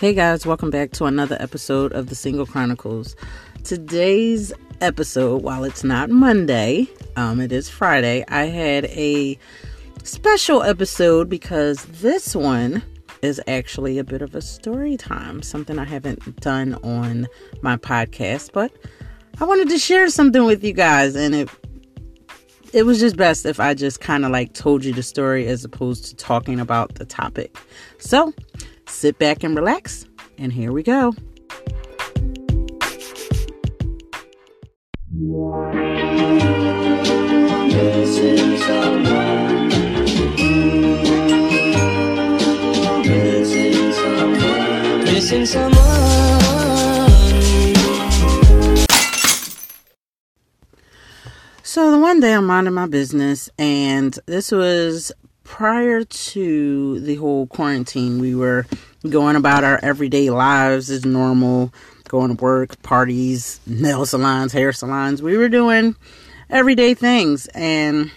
Hey guys, welcome back to another episode of the Single Chronicles. Today's episode, while it's not Monday, um, it is Friday, I had a special episode because this one is actually a bit of a story time, something I haven't done on my podcast, but I wanted to share something with you guys, and it it was just best if I just kind of like told you the story as opposed to talking about the topic. So, sit back and relax, and here we go. Missing someone. Missing someone. Missing someone. So the one day I'm minding my business, and this was prior to the whole quarantine. We were going about our everyday lives as normal, going to work, parties, nail salons, hair salons. We were doing everyday things, and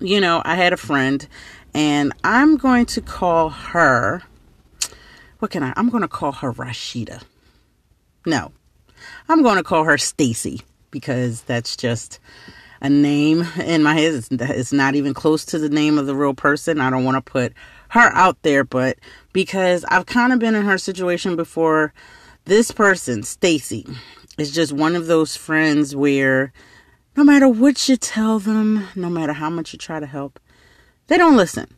you know, I had a friend, and I'm going to call her. What can I? I'm going to call her Rashida. No, I'm going to call her Stacy because that's just a name in my head. It's, it's not even close to the name of the real person. I don't want to put her out there, but because I've kind of been in her situation before, this person, Stacy, is just one of those friends where no matter what you tell them, no matter how much you try to help, they don't listen.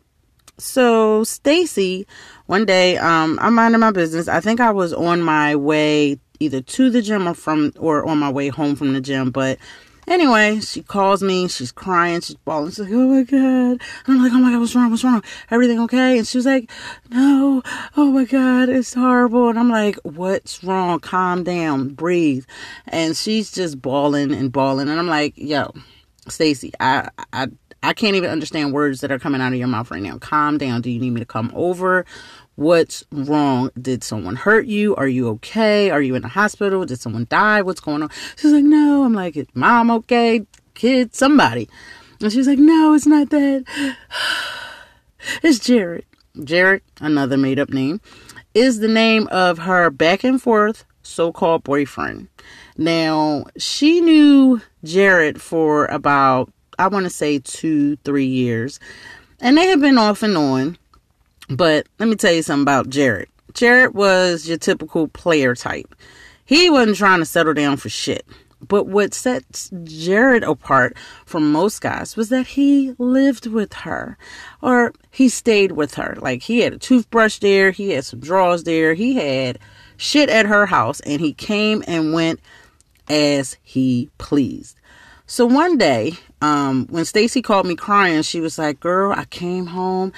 So Stacy, one day, um, I'm minding my business. I think I was on my way either to the gym or from or on my way home from the gym, but Anyway, she calls me. She's crying. She's bawling. She's like, "Oh my god!" And I'm like, "Oh my god, what's wrong? What's wrong? Everything okay?" And she was like, "No, oh my god, it's horrible." And I'm like, "What's wrong? Calm down, breathe." And she's just bawling and bawling. And I'm like, "Yo, Stacy, I, I, I can't even understand words that are coming out of your mouth right now. Calm down. Do you need me to come over? What's wrong? Did someone hurt you? Are you okay? Are you in the hospital? Did someone die? What's going on? She's like, No. I'm like, Is mom okay? Kid, somebody. And she's like, No, it's not that. It's Jared. Jared, another made up name, is the name of her back and forth so called boyfriend. Now, she knew Jared for about, I want to say, two, three years. And they had been off and on. But let me tell you something about Jared. Jared was your typical player type. He wasn't trying to settle down for shit. But what sets Jared apart from most guys was that he lived with her or he stayed with her. Like he had a toothbrush there, he had some drawers there, he had shit at her house, and he came and went as he pleased. So one day, um, when Stacy called me crying, she was like, Girl, I came home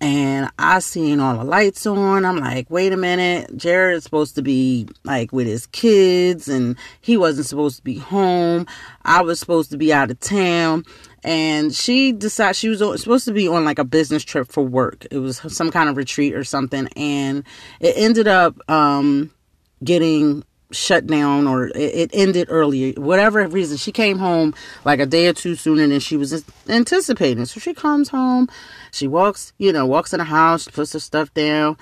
and I seen all the lights on. I'm like, wait a minute, Jared's supposed to be like with his kids and he wasn't supposed to be home. I was supposed to be out of town. And she decided she was supposed to be on like a business trip for work. It was some kind of retreat or something. And it ended up um, getting shut down or it, ended earlier whatever reason she came home like a day or two sooner than she was anticipating so she comes home she walks you know walks in the house puts her stuff down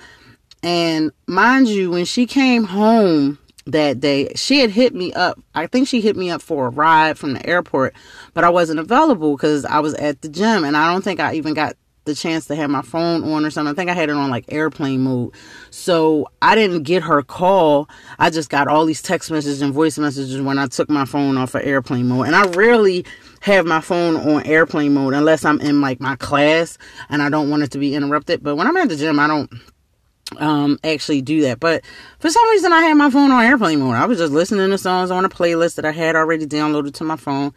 and mind you when she came home that day she had hit me up i think she hit me up for a ride from the airport but i wasn't available because i was at the gym and i don't think i even got the chance to have my phone on or something. I think I had it on like airplane mode. So I didn't get her call. I just got all these text messages and voice messages when I took my phone off of airplane mode. And I rarely have my phone on airplane mode unless I'm in like my class and I don't want it to be interrupted. But when I'm at the gym, I don't um actually do that but for some reason i had my phone on airplane mode i was just listening to songs on a playlist that i had already downloaded to my phone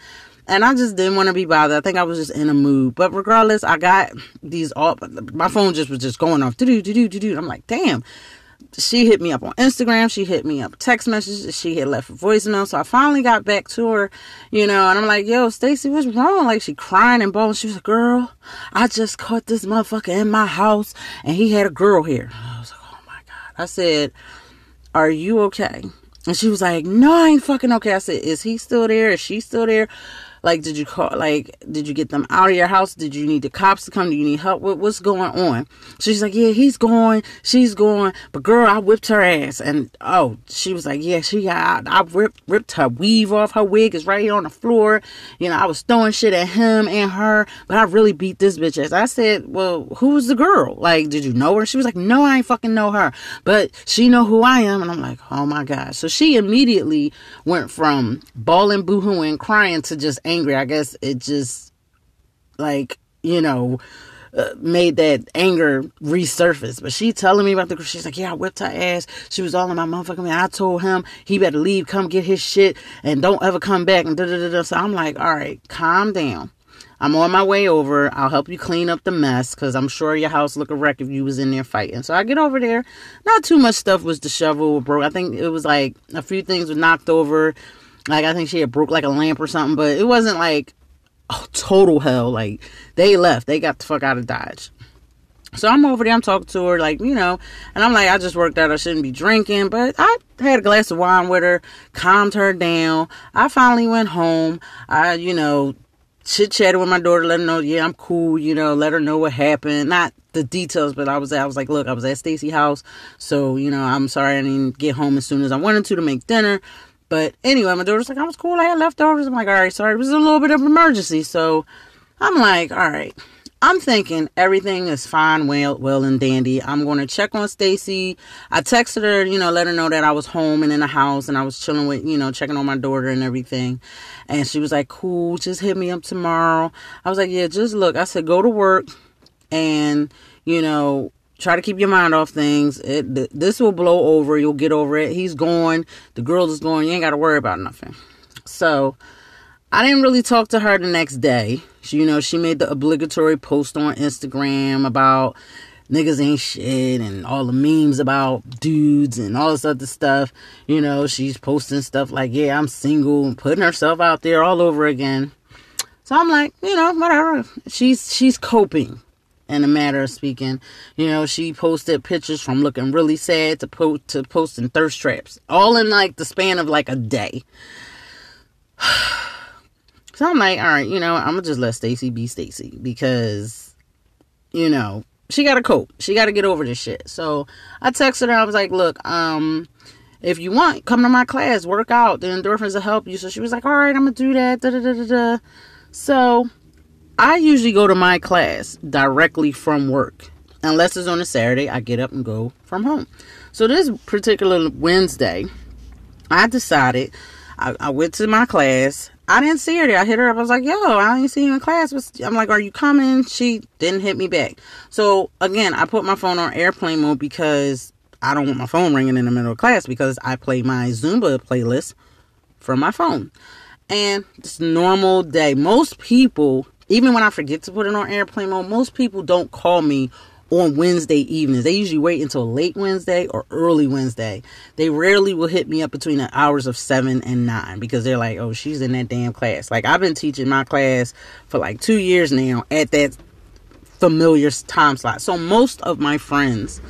and I just didn't want to be bothered. I think I was just in a mood. But regardless, I got these all. My phone just was just going off. Do do do do do. I'm like, damn. She hit me up on Instagram. She hit me up text messages. She had left a voicemail. So I finally got back to her, you know, and I'm like, yo, Stacy, what's wrong? Like she crying and bawling. She was like, girl, I just caught this motherfucker in my house and he had a girl here. I was like, oh my God. I said, are you okay? And she was like, no, I ain't fucking okay. I said, is he still there? Is she still there? Like, did you call? Like, did you get them out of your house? Did you need the cops to come? Do you need help? What, what's going on?" She's like, "Yeah, he's going. She's going. But girl, I whipped her ass." And oh, she was like, "Yeah, she got. I, I ripped ripped her weave off. Her wig is right here on the floor. You know, I was throwing shit at him and her, but I really beat this bitch ass." I said, "Well, who's the girl? Like, did you know her?" She was like, "No, I ain't fucking know her, but she know who I am." And I'm like, "Oh my god!" So she immediately went from bawling, boohooing, crying to just angry. I guess it just like you know uh, made that anger resurface. But she telling me about the she's like, yeah, I whipped her ass. She was all in my motherfucking man. I told him he better leave, come get his shit, and don't ever come back. And da da da da. So I'm like, all right, calm down. I'm on my way over. I'll help you clean up the mess because I'm sure your house look a wreck if you was in there fighting. So I get over there. Not too much stuff was disheveled bro. I think it was like a few things were knocked over. Like I think she had broke like a lamp or something, but it wasn't like oh, total hell. Like they left. They got the fuck out of Dodge. So I'm over there, I'm talking to her, like, you know, and I'm like, I just worked out, I shouldn't be drinking, but I had a glass of wine with her, calmed her down. I finally went home. I, you know, chit chatted with my daughter, let her know, yeah, I'm cool, you know, let her know what happened. Not the details, but I was I was like, look, I was at Stacy's house, so you know, I'm sorry I didn't get home as soon as I wanted to to make dinner. But anyway, my daughter's like, I was cool, I had leftovers. I'm like, all right, sorry, it was a little bit of an emergency. So I'm like, all right. I'm thinking everything is fine, well, well and dandy. I'm going to check on Stacy. I texted her, you know, let her know that I was home and in the house and I was chilling with, you know, checking on my daughter and everything. And she was like, cool, just hit me up tomorrow. I was like, yeah, just look. I said, go to work and, you know, try to keep your mind off things. It, th- this will blow over. You'll get over it. He's going. The girl is going. You ain't got to worry about nothing. So, I didn't really talk to her the next day. She, you know, she made the obligatory post on Instagram about niggas ain't shit and all the memes about dudes and all this other stuff. You know, she's posting stuff like, yeah, I'm single and putting herself out there all over again. So I'm like, you know, whatever. She's she's coping in a matter of speaking. You know, she posted pictures from looking really sad to po- to posting thirst traps. All in like the span of like a day. So I'm like, all right, you know, I'm gonna just let Stacy be Stacy because, you know, she gotta cope. She gotta get over this shit. So I texted her. I was like, look, um, if you want, come to my class, work out. The endorphins will help you. So she was like, all right, I'm gonna do that. Da da da. So I usually go to my class directly from work. Unless it's on a Saturday, I get up and go from home. So this particular Wednesday, I decided I, I went to my class. I didn't see her there. I hit her up. I was like, yo, I didn't see you in class. I'm like, are you coming? She didn't hit me back. So again, I put my phone on airplane mode because I don't want my phone ringing in the middle of class because I play my Zumba playlist from my phone. And it's normal day. Most people, even when I forget to put it on airplane mode, most people don't call me on Wednesday evenings. They usually wait until late Wednesday or early Wednesday. They rarely will hit me up between the hours of 7 and 9 because they're like, oh, she's in that damn class. Like, I've been teaching my class for like two years now at that familiar time slot. So, most of my friends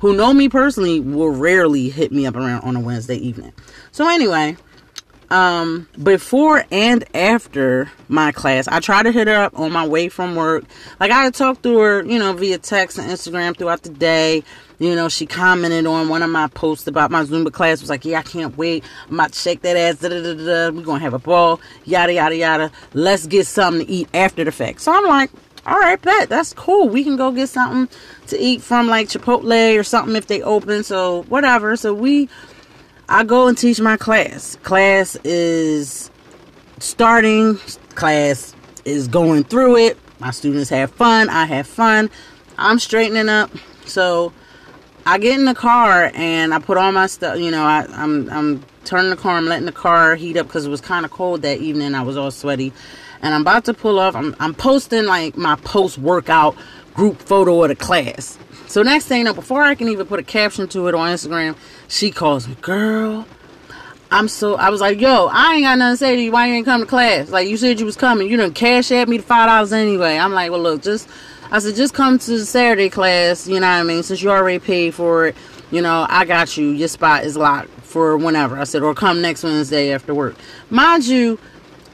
who know me personally will rarely hit me up around on a Wednesday evening. So, anyway, um before and after my class i try to hit her up on my way from work. Like i talked to her you know via text and instagram throughout the day. You know she commented on one of my posts about my zumba class was like yeah i can't wait. I'm about to shake that ass. We're gonna have a ball. Yada yada yada. Let's get something to eat after the fact. So i'm like all right bet. That's cool. We can go get something to eat from like chipotle or something if they open. So whatever. So we I go and teach my class. Class is starting, class is going through it. My students have fun, I have fun. I'm straightening up. So I get in the car and I put all my stuff, you know, I, I'm I'm turning the car, I'm letting the car heat up because it was kind of cold that evening. I was all sweaty. And I'm about to pull off. I'm, I'm posting like my post workout group photo of the class. So next thing know, before I can even put a caption to it on Instagram, she calls me, girl. I'm so I was like, yo, I ain't got nothing to say to you. Why you ain't come to class? Like you said you was coming. You didn't cash at me the five dollars anyway. I'm like, well look, just I said just come to the Saturday class, you know what I mean? Since you already paid for it, you know, I got you. Your spot is locked for whenever. I said, or come next Wednesday after work. Mind you,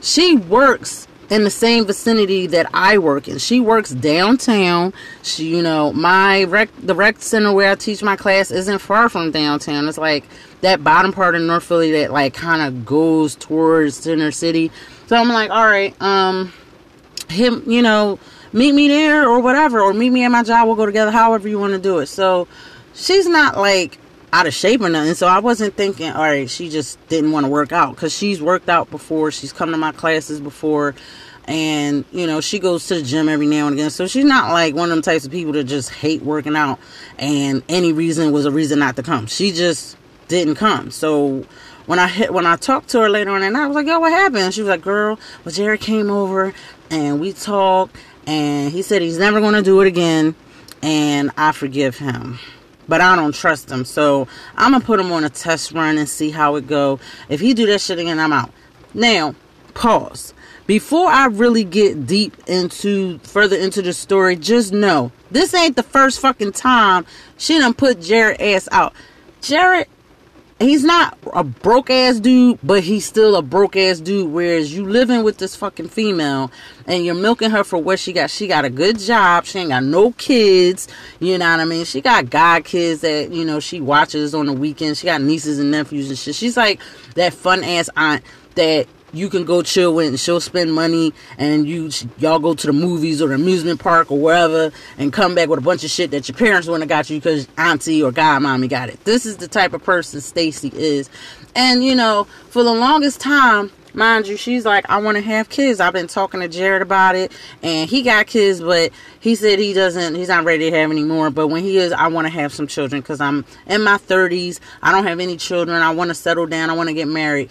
she works in the same vicinity that I work in. She works downtown. She, you know, my rec, the rec center where I teach my class isn't far from downtown. It's like that bottom part of North Philly that like kind of goes towards center city. So I'm like, all right, um, him, you know, meet me there or whatever, or meet me at my job. We'll go together, however you want to do it. So she's not like out of shape or nothing. So I wasn't thinking, all right, she just didn't want to work out because she's worked out before. She's come to my classes before. And, you know, she goes to the gym every now and again. So she's not like one of them types of people that just hate working out and any reason was a reason not to come. She just didn't come. So when I hit, when I talked to her later on and I was like, yo, what happened? She was like, girl, well, Jared came over and we talked and he said he's never going to do it again. And I forgive him but I don't trust him. So I'm gonna put him on a test run and see how it go. If he do that shit again, I'm out. Now, pause. Before I really get deep into further into the story, just know this ain't the first fucking time she done put Jared ass out. Jared he's not a broke ass dude, but he's still a broke ass dude. Whereas you living with this fucking female and you're milking her for what she got. She got a good job. She ain't got no kids. You know what I mean? She got god kids that, you know, she watches on the weekends. She got nieces and nephews and shit. She's like that fun ass aunt that you can go chill with and she'll spend money and you y'all go to the movies or the amusement park or wherever and come back with a bunch of shit that your parents wouldn't have got you because auntie or godmommy got it. This is the type of person Stacy is. And you know, for the longest time, mind you, she's like, I want to have kids. I've been talking to Jared about it, and he got kids, but he said he doesn't, he's not ready to have any more. But when he is, I want to have some children because I'm in my 30s. I don't have any children. I want to settle down. I want to get married.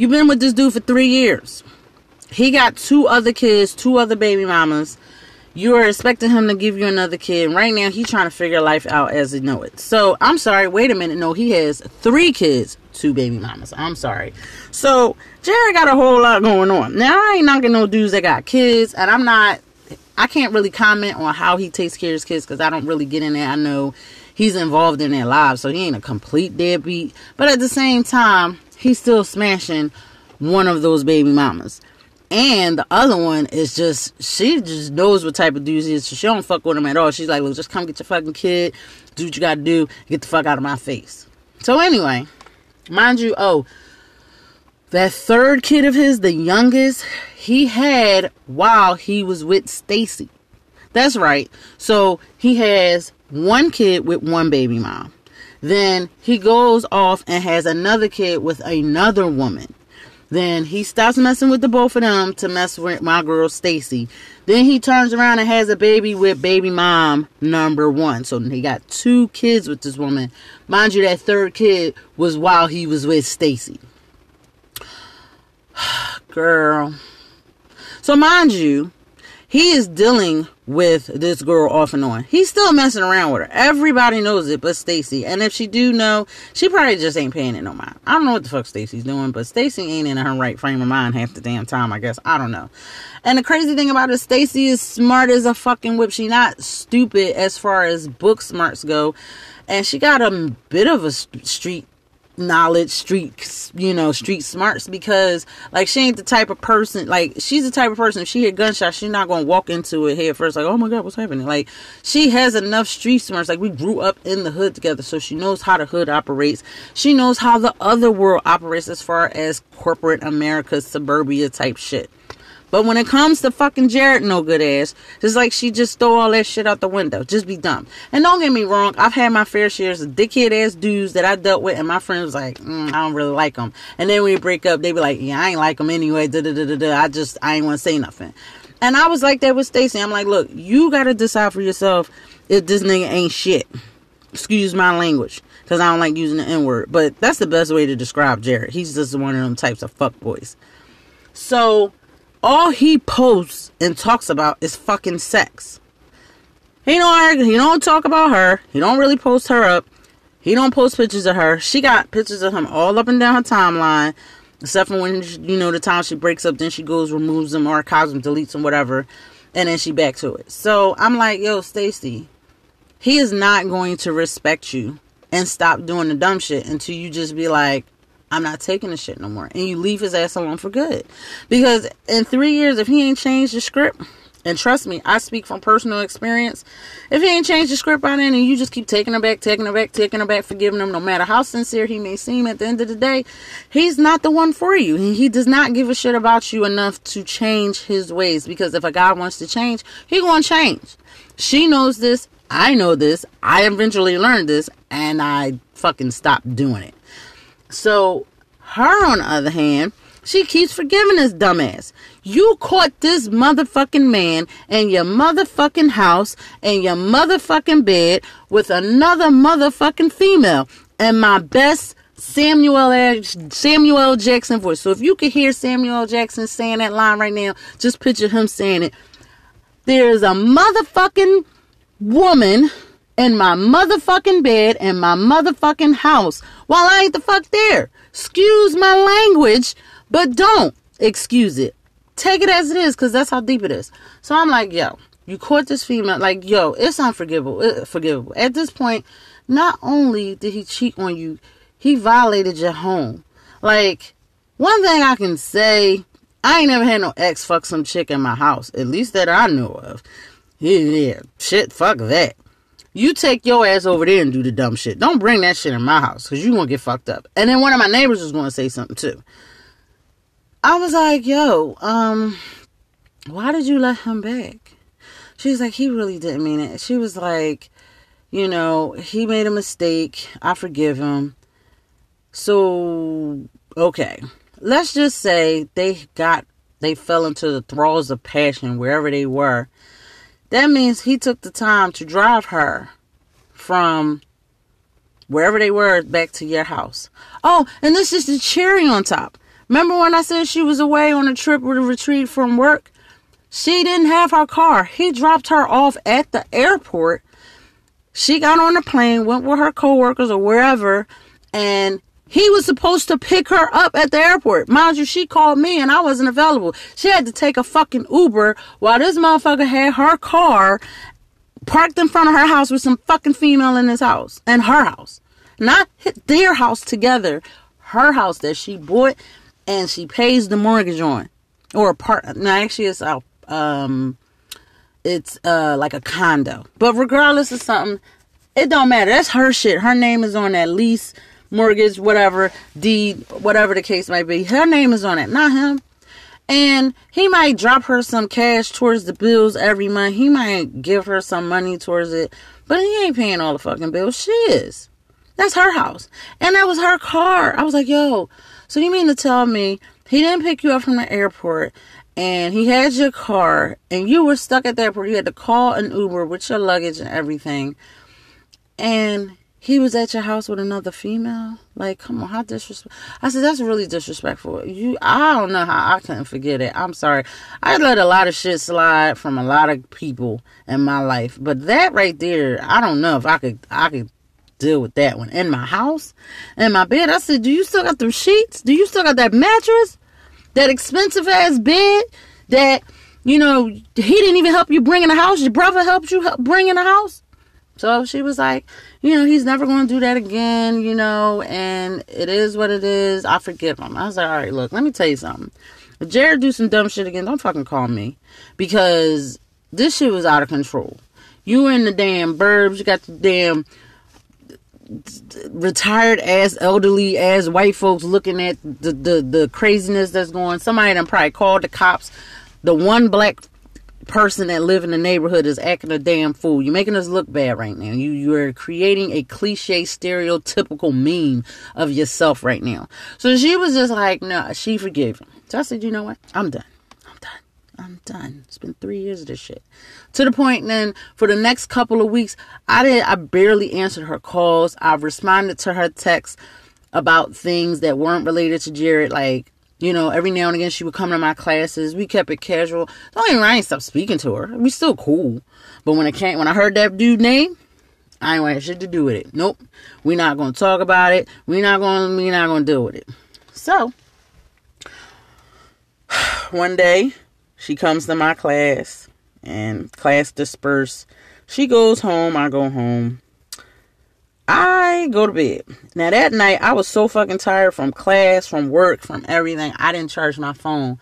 You've been with this dude for three years. He got two other kids, two other baby mamas. You are expecting him to give you another kid. Right now, he's trying to figure life out as he know it. So I'm sorry. Wait a minute. No, he has three kids, two baby mamas. I'm sorry. So Jared got a whole lot going on. Now I ain't knocking no dudes that got kids, and I'm not. I can't really comment on how he takes care of his kids because I don't really get in there. I know he's involved in their lives, so he ain't a complete deadbeat. But at the same time, he's still smashing one of those baby mamas. And the other one is just she just knows what type of dude he is. So she don't fuck with him at all. She's like, look, just come get your fucking kid, do what you gotta do, get the fuck out of my face. So anyway, mind you, oh, that third kid of his, the youngest, he had while he was with Stacy. That's right. So he has one kid with one baby mom. Then he goes off and has another kid with another woman. Then he stops messing with the both of them to mess with my girl Stacy. Then he turns around and has a baby with baby mom number one. So he got two kids with this woman. Mind you, that third kid was while he was with Stacy. Girl. So mind you, he is dealing with this girl off and on. He's still messing around with her. Everybody knows it but Stacy. And if she do know, she probably just ain't paying it no mind. I don't know what the fuck Stacy's doing, but Stacy ain't in her right frame of mind half the damn time, I guess. I don't know. And the crazy thing about it, Stacy is smart as a fucking whip. She not stupid as far as book smarts go. And she got a bit of a street knowledge street you know street smarts because like she ain't the type of person like she's the type of person if she hear gunshots she's not gonna walk into it head first like oh my god what's happening? Like she has enough street smarts like we grew up in the hood together so she knows how the hood operates. She knows how the other world operates as far as corporate america suburbia type shit but when it comes to fucking Jared, no good ass, it's like she just throw all that shit out the window. Just be dumb. And don't get me wrong, I've had my fair shares of dickhead ass dudes that I dealt with, and my friend was like, mm, I don't really like them. And then we break up, they be like, Yeah, I ain't like them anyway. Da da da da da. I just I ain't want to say nothing. And I was like that with Stacy. I'm like, look, you gotta decide for yourself if this nigga ain't shit. Excuse my language, because I don't like using the N word. But that's the best way to describe Jared. He's just one of them types of fuck boys. So all he posts and talks about is fucking sex. He don't he don't talk about her. He don't really post her up. He don't post pictures of her. She got pictures of him all up and down her timeline. Except for when you know the time she breaks up, then she goes, removes them, archives them, deletes them, whatever, and then she back to it. So I'm like, yo, Stacy, he is not going to respect you and stop doing the dumb shit until you just be like, I'm not taking the shit no more. And you leave his ass alone for good. Because in three years, if he ain't changed the script, and trust me, I speak from personal experience. If he ain't changed the script by then and you just keep taking him back, taking him back, taking him back, forgiving him, no matter how sincere he may seem at the end of the day, he's not the one for you. He, he does not give a shit about you enough to change his ways. Because if a guy wants to change, he gonna change. She knows this. I know this. I eventually learned this and I fucking stopped doing it. So, her on the other hand, she keeps forgiving this dumbass. You caught this motherfucking man in your motherfucking house and your motherfucking bed with another motherfucking female. And my best Samuel. Samuel Jackson voice. So if you could hear Samuel Jackson saying that line right now, just picture him saying it. There's a motherfucking woman in my motherfucking bed in my motherfucking house while I ain't the fuck there. Excuse my language, but don't excuse it. Take it as it is, because that's how deep it is. So I'm like, yo, you caught this female. Like, yo, it's unforgivable. uh, forgivable. At this point, not only did he cheat on you, he violated your home. Like, one thing I can say, I ain't never had no ex fuck some chick in my house. At least that I know of. Yeah. Shit, fuck that. You take your ass over there and do the dumb shit. Don't bring that shit in my house because you gonna get fucked up. And then one of my neighbors was gonna say something too. I was like, yo, um, why did you let him back? She was like, he really didn't mean it. She was like, you know, he made a mistake. I forgive him. So, okay. Let's just say they got, they fell into the thralls of passion wherever they were. That means he took the time to drive her from wherever they were back to your house. Oh, and this is the cherry on top. Remember when I said she was away on a trip with a retreat from work? She didn't have her car. He dropped her off at the airport. She got on the plane, went with her coworkers or wherever, and he was supposed to pick her up at the airport. Mind you, she called me and I wasn't available. She had to take a fucking Uber while this motherfucker had her car parked in front of her house with some fucking female in his house and her house. Not their house together. Her house that she bought and she pays the mortgage on. Or a part no, actually it's a um it's uh like a condo. But regardless of something, it don't matter. That's her shit. Her name is on that lease, mortgage, whatever, deed, whatever the case might be. Her name is on it, not him. And he might drop her some cash towards the bills every month. He might give her some money towards it. But he ain't paying all the fucking bills. She is. That's her house. And that was her car. I was like, yo, so you mean to tell me he didn't pick you up from the airport and he had your car and you were stuck at the airport. You had to call an Uber with your luggage and everything. And he was at your house with another female. Like, come on, how disrespectful. I said, that's really disrespectful. You, I don't know how I couldn't forget it. I'm sorry. I let a lot of shit slide from a lot of people in my life, but that right there, I don't know if I could, I could deal with that one in my house, in my bed. I said, do you still got them sheets? Do you still got that mattress? That expensive ass bed that, you know, he didn't even help you bring in the house. Your brother helped you help bring in the house. So she was like, you know, he's never going to do that again, you know, and it is what it is. I forgive him. I was like, all right, look, let me tell you something. If Jared do some dumb shit again, don't fucking call me because this shit was out of control. You in the damn burbs, you got the damn retired ass, elderly ass white folks looking at the, the, the craziness that's going. Somebody done probably called the cops. The one black person that live in the neighborhood is acting a damn fool. You're making us look bad right now. You you're creating a cliche, stereotypical meme of yourself right now. So she was just like, no, she forgave him. So I said, you know what? I'm done. I'm done. I'm done. It's been three years of this shit. To the point then for the next couple of weeks, I did I barely answered her calls. I've responded to her texts about things that weren't related to Jared, like you know, every now and again she would come to my classes. We kept it casual. Don't even I ain't stopped speaking to her. We still cool. But when I can't when I heard that dude name, I ain't want shit to do with it. Nope. we not gonna talk about it. we not gonna we not gonna deal with it. So one day she comes to my class and class disperse. She goes home, I go home. I go to bed. Now that night I was so fucking tired from class, from work, from everything. I didn't charge my phone.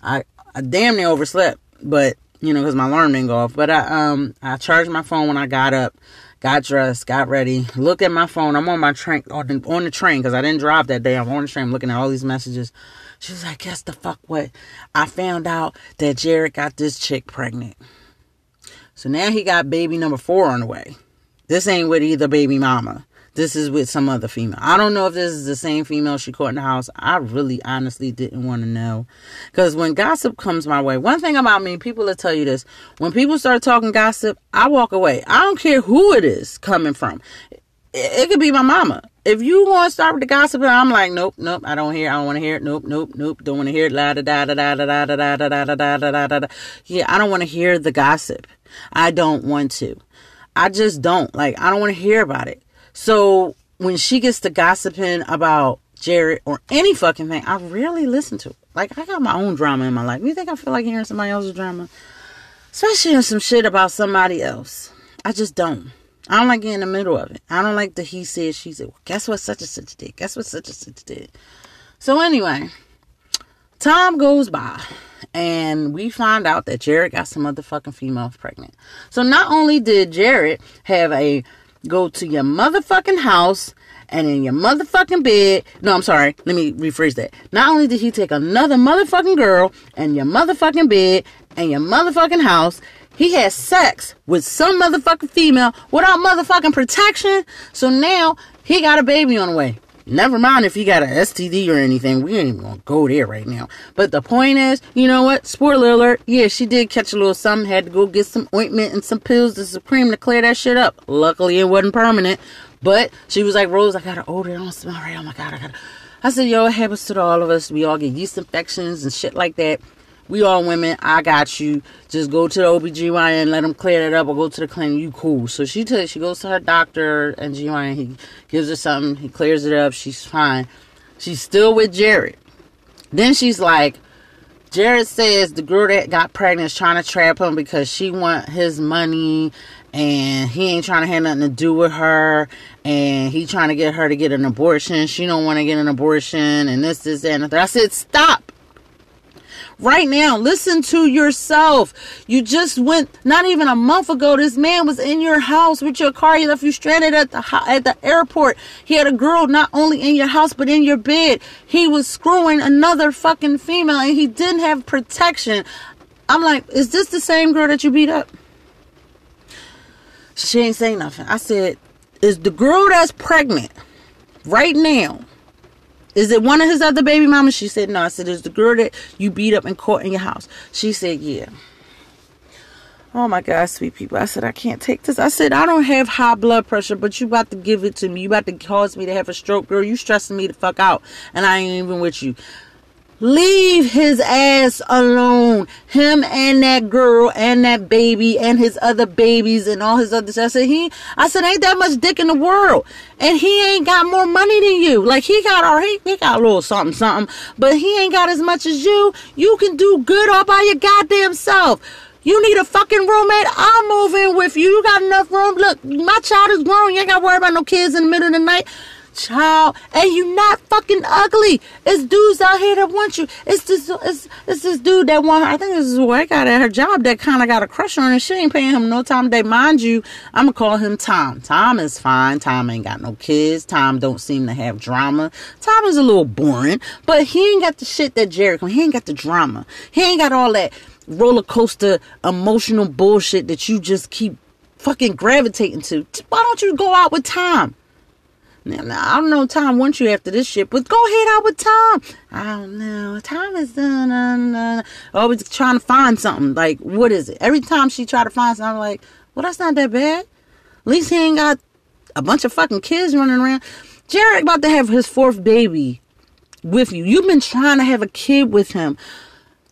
I, I damn near overslept, but you know, because my alarm didn't go off. But I um I charged my phone when I got up, got dressed, got ready. Look at my phone. I'm on my train on the, on the train because I didn't drive that day. I'm on the train. Looking at all these messages. She was like, "Guess the fuck what? I found out that Jared got this chick pregnant. So now he got baby number four on the way. This ain't with either baby mama." This is with some other female. I don't know if this is the same female she caught in the house. I really honestly didn't want to know. Because when gossip comes my way, one thing about me, people will tell you this. When people start talking gossip, I walk away. I don't care who it is coming from. It, it could be my mama. If you want to start with the gossip, I'm like, nope, nope, I don't hear. I don't want to hear it. Nope, nope, nope. Don't want to hear it. La da da da da da da da da da da da da da. Yeah, I don't want to hear the gossip. I don't want to. I just don't. Like, I don't want to hear about it. So when she gets to gossiping about Jared or any fucking thing, I rarely listen to it. Like I got my own drama in my life. You think I feel like hearing somebody else's drama? Especially in some shit about somebody else. I just don't. I don't like getting in the middle of it. I don't like the he said, she said. Well, guess what such and such did? Guess what such and such did? So anyway, time goes by and we find out that Jared got some motherfucking females pregnant. So not only did Jared have a go to your motherfucking house and in your motherfucking bed. No, I'm sorry. Let me rephrase that. Not only did he take another motherfucking girl and your motherfucking bed and your motherfucking house, he had sex with some motherfucking female without motherfucking protection. So now he got a baby on the way. Never mind if he got an STD or anything. We ain't even gonna go there right now. But the point is, you know what? Spoiler alert. Yeah, she did catch a little something. Had to go get some ointment and some pills to Supreme to clear that shit up. Luckily, it wasn't permanent. But she was like, Rose, I got an odor. I don't smell right. Oh my God, I got I said, yo, it happens to all of us. We all get yeast infections and shit like that. We all women. I got you. Just go to the OBGYN, let them clear it up, or go to the clinic. You cool. So she t- she goes to her doctor and GYN. He gives her something. He clears it up. She's fine. She's still with Jared. Then she's like, Jared says the girl that got pregnant is trying to trap him because she want his money and he ain't trying to have nothing to do with her and he trying to get her to get an abortion. She don't want to get an abortion and this, this, that, and that. I said, stop right now. Listen to yourself. You just went not even a month ago. This man was in your house with your car. He left you stranded at the at the airport. He had a girl not only in your house but in your bed. He was screwing another fucking female and he didn't have protection. I'm like, is this the same girl that you beat up? She ain't saying nothing. I said, is the girl that's pregnant right now is it one of his other baby mamas? She said, No. I said, Is the girl that you beat up and caught in your house? She said, Yeah. Oh my God, sweet people. I said, I can't take this. I said, I don't have high blood pressure, but you about to give it to me. You about to cause me to have a stroke, girl. You stressing me the fuck out. And I ain't even with you. Leave his ass alone. Him and that girl and that baby and his other babies and all his other. I said he. I said ain't that much dick in the world, and he ain't got more money than you. Like he got or he, he got a little something something, but he ain't got as much as you. You can do good all by your goddamn self. You need a fucking roommate. I'll move in with you. You got enough room. Look, my child is grown. You ain't got to worry about no kids in the middle of the night child, and you not fucking ugly. It's dudes out here that want you. It's this, it's, it's this dude that want. Her. I think this is what I got at her job that kind of got a crush on her. She ain't paying him no time They Mind you, I'm gonna call him Tom. Tom is fine. Tom ain't got no kids. Tom don't seem to have drama. Tom is a little boring, but he ain't got the shit that Jerry. He ain't got the drama. He ain't got all that roller coaster emotional bullshit that you just keep fucking gravitating to. Why don't you go out with Tom? Now, I don't know Tom wants you after this shit, but go ahead out with Tom. I don't know. Tom is done, uh, always trying to find something. Like, what is it? Every time she try to find something, I'm like, well, that's not that bad. At least he ain't got a bunch of fucking kids running around. Jared about to have his fourth baby with you. You've been trying to have a kid with him,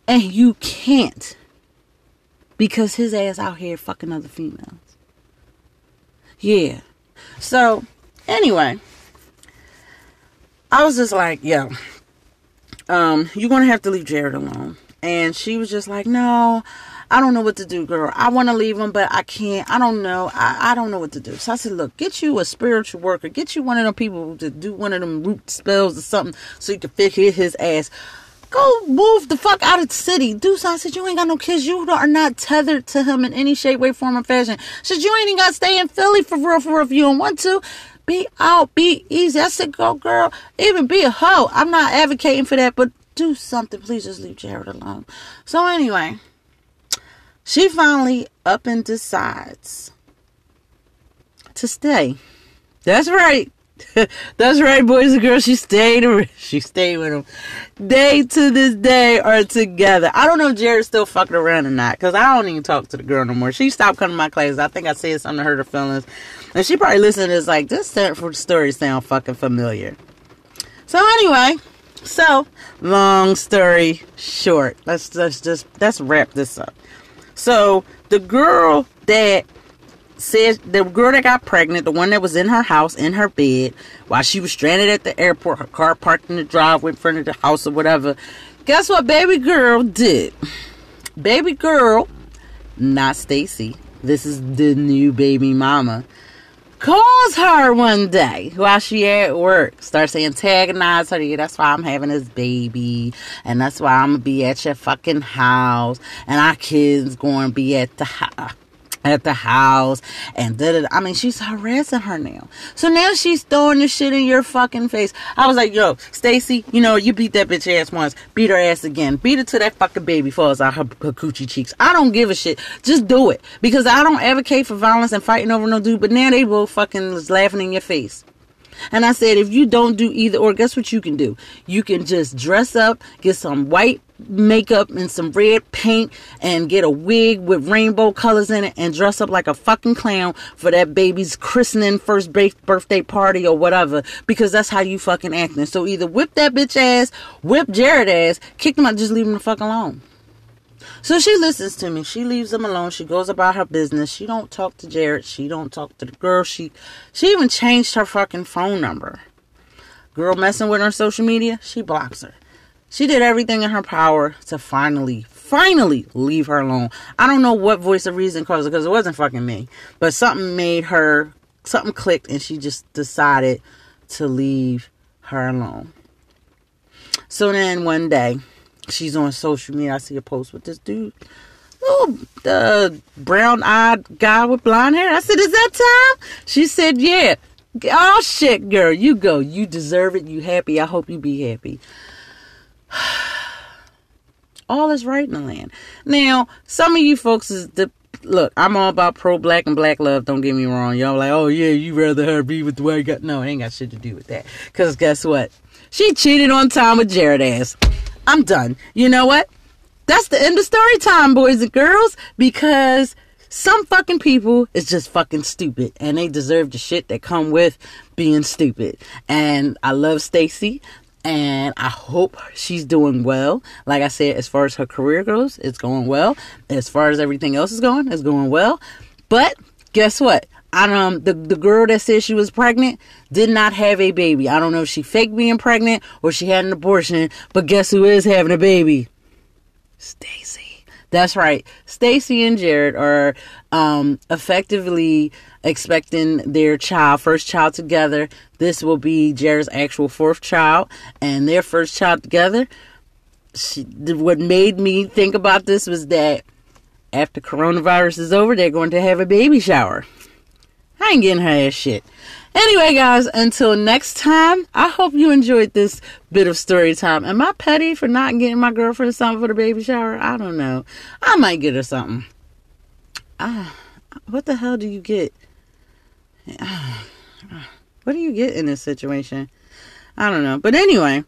and you can't because his ass out here fucking other females. Yeah. So Anyway, I was just like, yo, um, you're gonna have to leave Jared alone. And she was just like, no, I don't know what to do, girl. I want to leave him, but I can't. I don't know. I, I don't know what to do. So I said, look, get you a spiritual worker. Get you one of them people to do one of them root spells or something so you can fit his ass. Go move the fuck out of the city. Do something. I said, you ain't got no kids. You are not tethered to him in any shape, way, form, or fashion. I said, you ain't even got to stay in Philly for real, for real, if you don't want to. Be out, be easy. I said, go, girl. Even be a hoe. I'm not advocating for that, but do something. Please just leave Jared alone. So, anyway, she finally up and decides to stay. That's right. That's right, boys and girls. She stayed. She stayed with him. They to this day are together. I don't know if Jared's still fucking around or not, cause I don't even talk to the girl no more. She stopped coming to my classes. I think I said something to hurt her feelings, and she probably listened to this like this story sound fucking familiar. So anyway, so long story short, let's let's just let's wrap this up. So the girl that said the girl that got pregnant, the one that was in her house in her bed while she was stranded at the airport, her car parked in the driveway in front of the house or whatever. Guess what baby girl did? Baby girl, not Stacy. This is the new baby mama. Calls her one day while she at work. Starts to antagonize her. Yeah, that's why I'm having this baby. And that's why I'm gonna be at your fucking house. And our kids gonna be at the house at the house and da da. I mean, she's harassing her now. So now she's throwing the shit in your fucking face. I was like, yo, Stacy, you know, you beat that bitch ass once, beat her ass again, beat her to that fucking baby falls out her, her coochie cheeks. I don't give a shit. Just do it because I don't advocate for violence and fighting over no dude. But now they both fucking laughing in your face. And I said, if you don't do either or, guess what you can do? You can just dress up, get some white makeup and some red paint and get a wig with rainbow colors in it and dress up like a fucking clown for that baby's christening first birthday party or whatever because that's how you fucking acting. So either whip that bitch ass, whip Jared ass, kick him out, just leave him the fuck alone. So she listens to me. She leaves him alone. She goes about her business. She don't talk to Jared. She don't talk to the girl. She she even changed her fucking phone number. Girl messing with her social media, she blocks her. She did everything in her power to finally, finally leave her alone. I don't know what voice of reason caused it because it wasn't fucking me. But something made her, something clicked and she just decided to leave her alone. So then one day, she's on social media. I see a post with this dude, little uh, brown eyed guy with blonde hair. I said, Is that Tom? She said, Yeah. Oh shit, girl, you go. You deserve it. You happy. I hope you be happy. all is right in the land. Now, some of you folks is the look. I'm all about pro black and black love. Don't get me wrong. Y'all like, oh yeah, you rather her be with the white guy. No, it ain't got shit to do with that. Cause guess what? She cheated on time with Jared ass. I'm done. You know what? That's the end of story time, boys and girls. Because some fucking people is just fucking stupid and they deserve the shit that come with being stupid. And I love Stacy and I hope she's doing well. Like I said, as far as her career goes, it's going well. As far as everything else is going, it's going well. But guess what? I um the, the girl that said she was pregnant did not have a baby. I don't know if she faked being pregnant or she had an abortion, but guess who is having a baby? Stacy. That's right. Stacy and Jared are um, effectively expecting their child, first child together. This will be Jared's actual fourth child and their first child together. She, what made me think about this was that after coronavirus is over, they're going to have a baby shower. I ain't getting her ass shit. Anyway, guys, until next time, I hope you enjoyed this bit of story time. Am I petty for not getting my girlfriend something for the baby shower? I don't know. I might get her something. Ah, what the hell do you get? What do you get in this situation? I don't know. But anyway,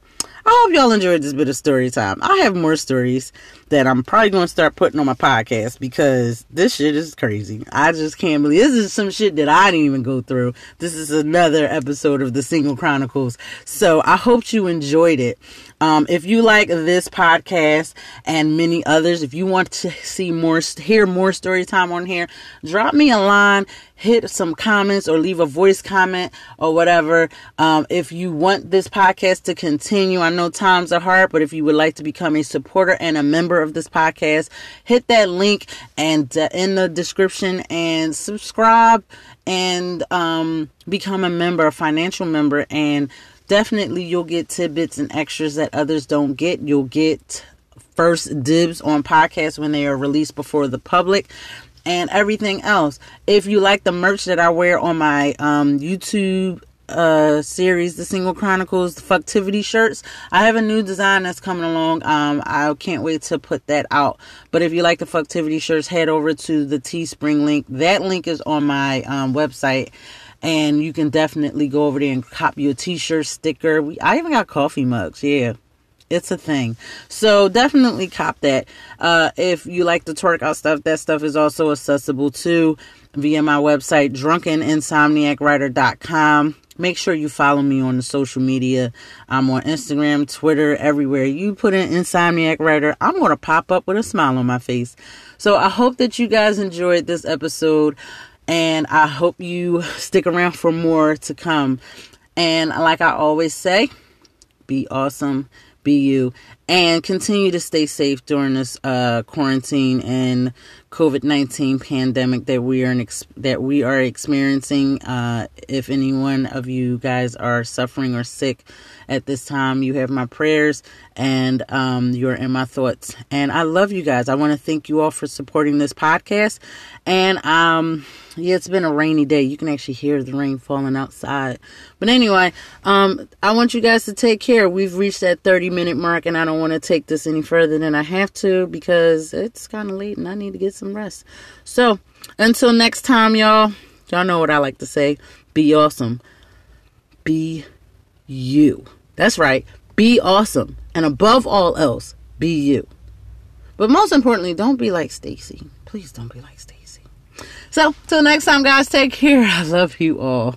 I hope y'all enjoyed this bit of story time. I have more stories that I'm probably going to start putting on my podcast because this shit is crazy. I just can't believe this is some shit that I didn't even go through. This is another episode of the Single Chronicles. So I hope you enjoyed it. Um, if you like this podcast and many others, if you want to see more, hear more story time on here, drop me a line, hit some comments or leave a voice comment or whatever. Um, if you want this podcast to continue, I know times are hard, but if you would like to become a supporter and a member of this podcast, hit that link and uh, in the description and subscribe and um, become a member, a financial member, and definitely you'll get tidbits and extras that others don't get. You'll get first dibs on podcasts when they are released before the public and everything else. If you like the merch that I wear on my um, YouTube uh series the single chronicles the fucktivity shirts i have a new design that's coming along um i can't wait to put that out but if you like the fucktivity shirts head over to the teespring link that link is on my um, website and you can definitely go over there and copy a t-shirt sticker we, i even got coffee mugs yeah it's a thing. So definitely cop that. Uh, if you like the twerk out stuff, that stuff is also accessible too via my website, drunkeninsomniacwriter.com. Make sure you follow me on the social media. I'm on Instagram, Twitter, everywhere. You put in Insomniac Writer, I'm going to pop up with a smile on my face. So I hope that you guys enjoyed this episode and I hope you stick around for more to come. And like I always say, be awesome be you and continue to stay safe during this uh, quarantine and COVID nineteen pandemic that we are that we are experiencing. Uh, if any one of you guys are suffering or sick at this time, you have my prayers and um, you're in my thoughts. And I love you guys. I want to thank you all for supporting this podcast. And um, yeah, it's been a rainy day. You can actually hear the rain falling outside. But anyway, um, I want you guys to take care. We've reached that 30 minute mark, and I don't want to take this any further than I have to because it's kind of late and I need to get some rest. So until next time, y'all, y'all know what I like to say be awesome. Be you. That's right. Be awesome. And above all else, be you. But most importantly, don't be like Stacy. Please don't be like Stacy. So, till next time, guys, take care. I love you all.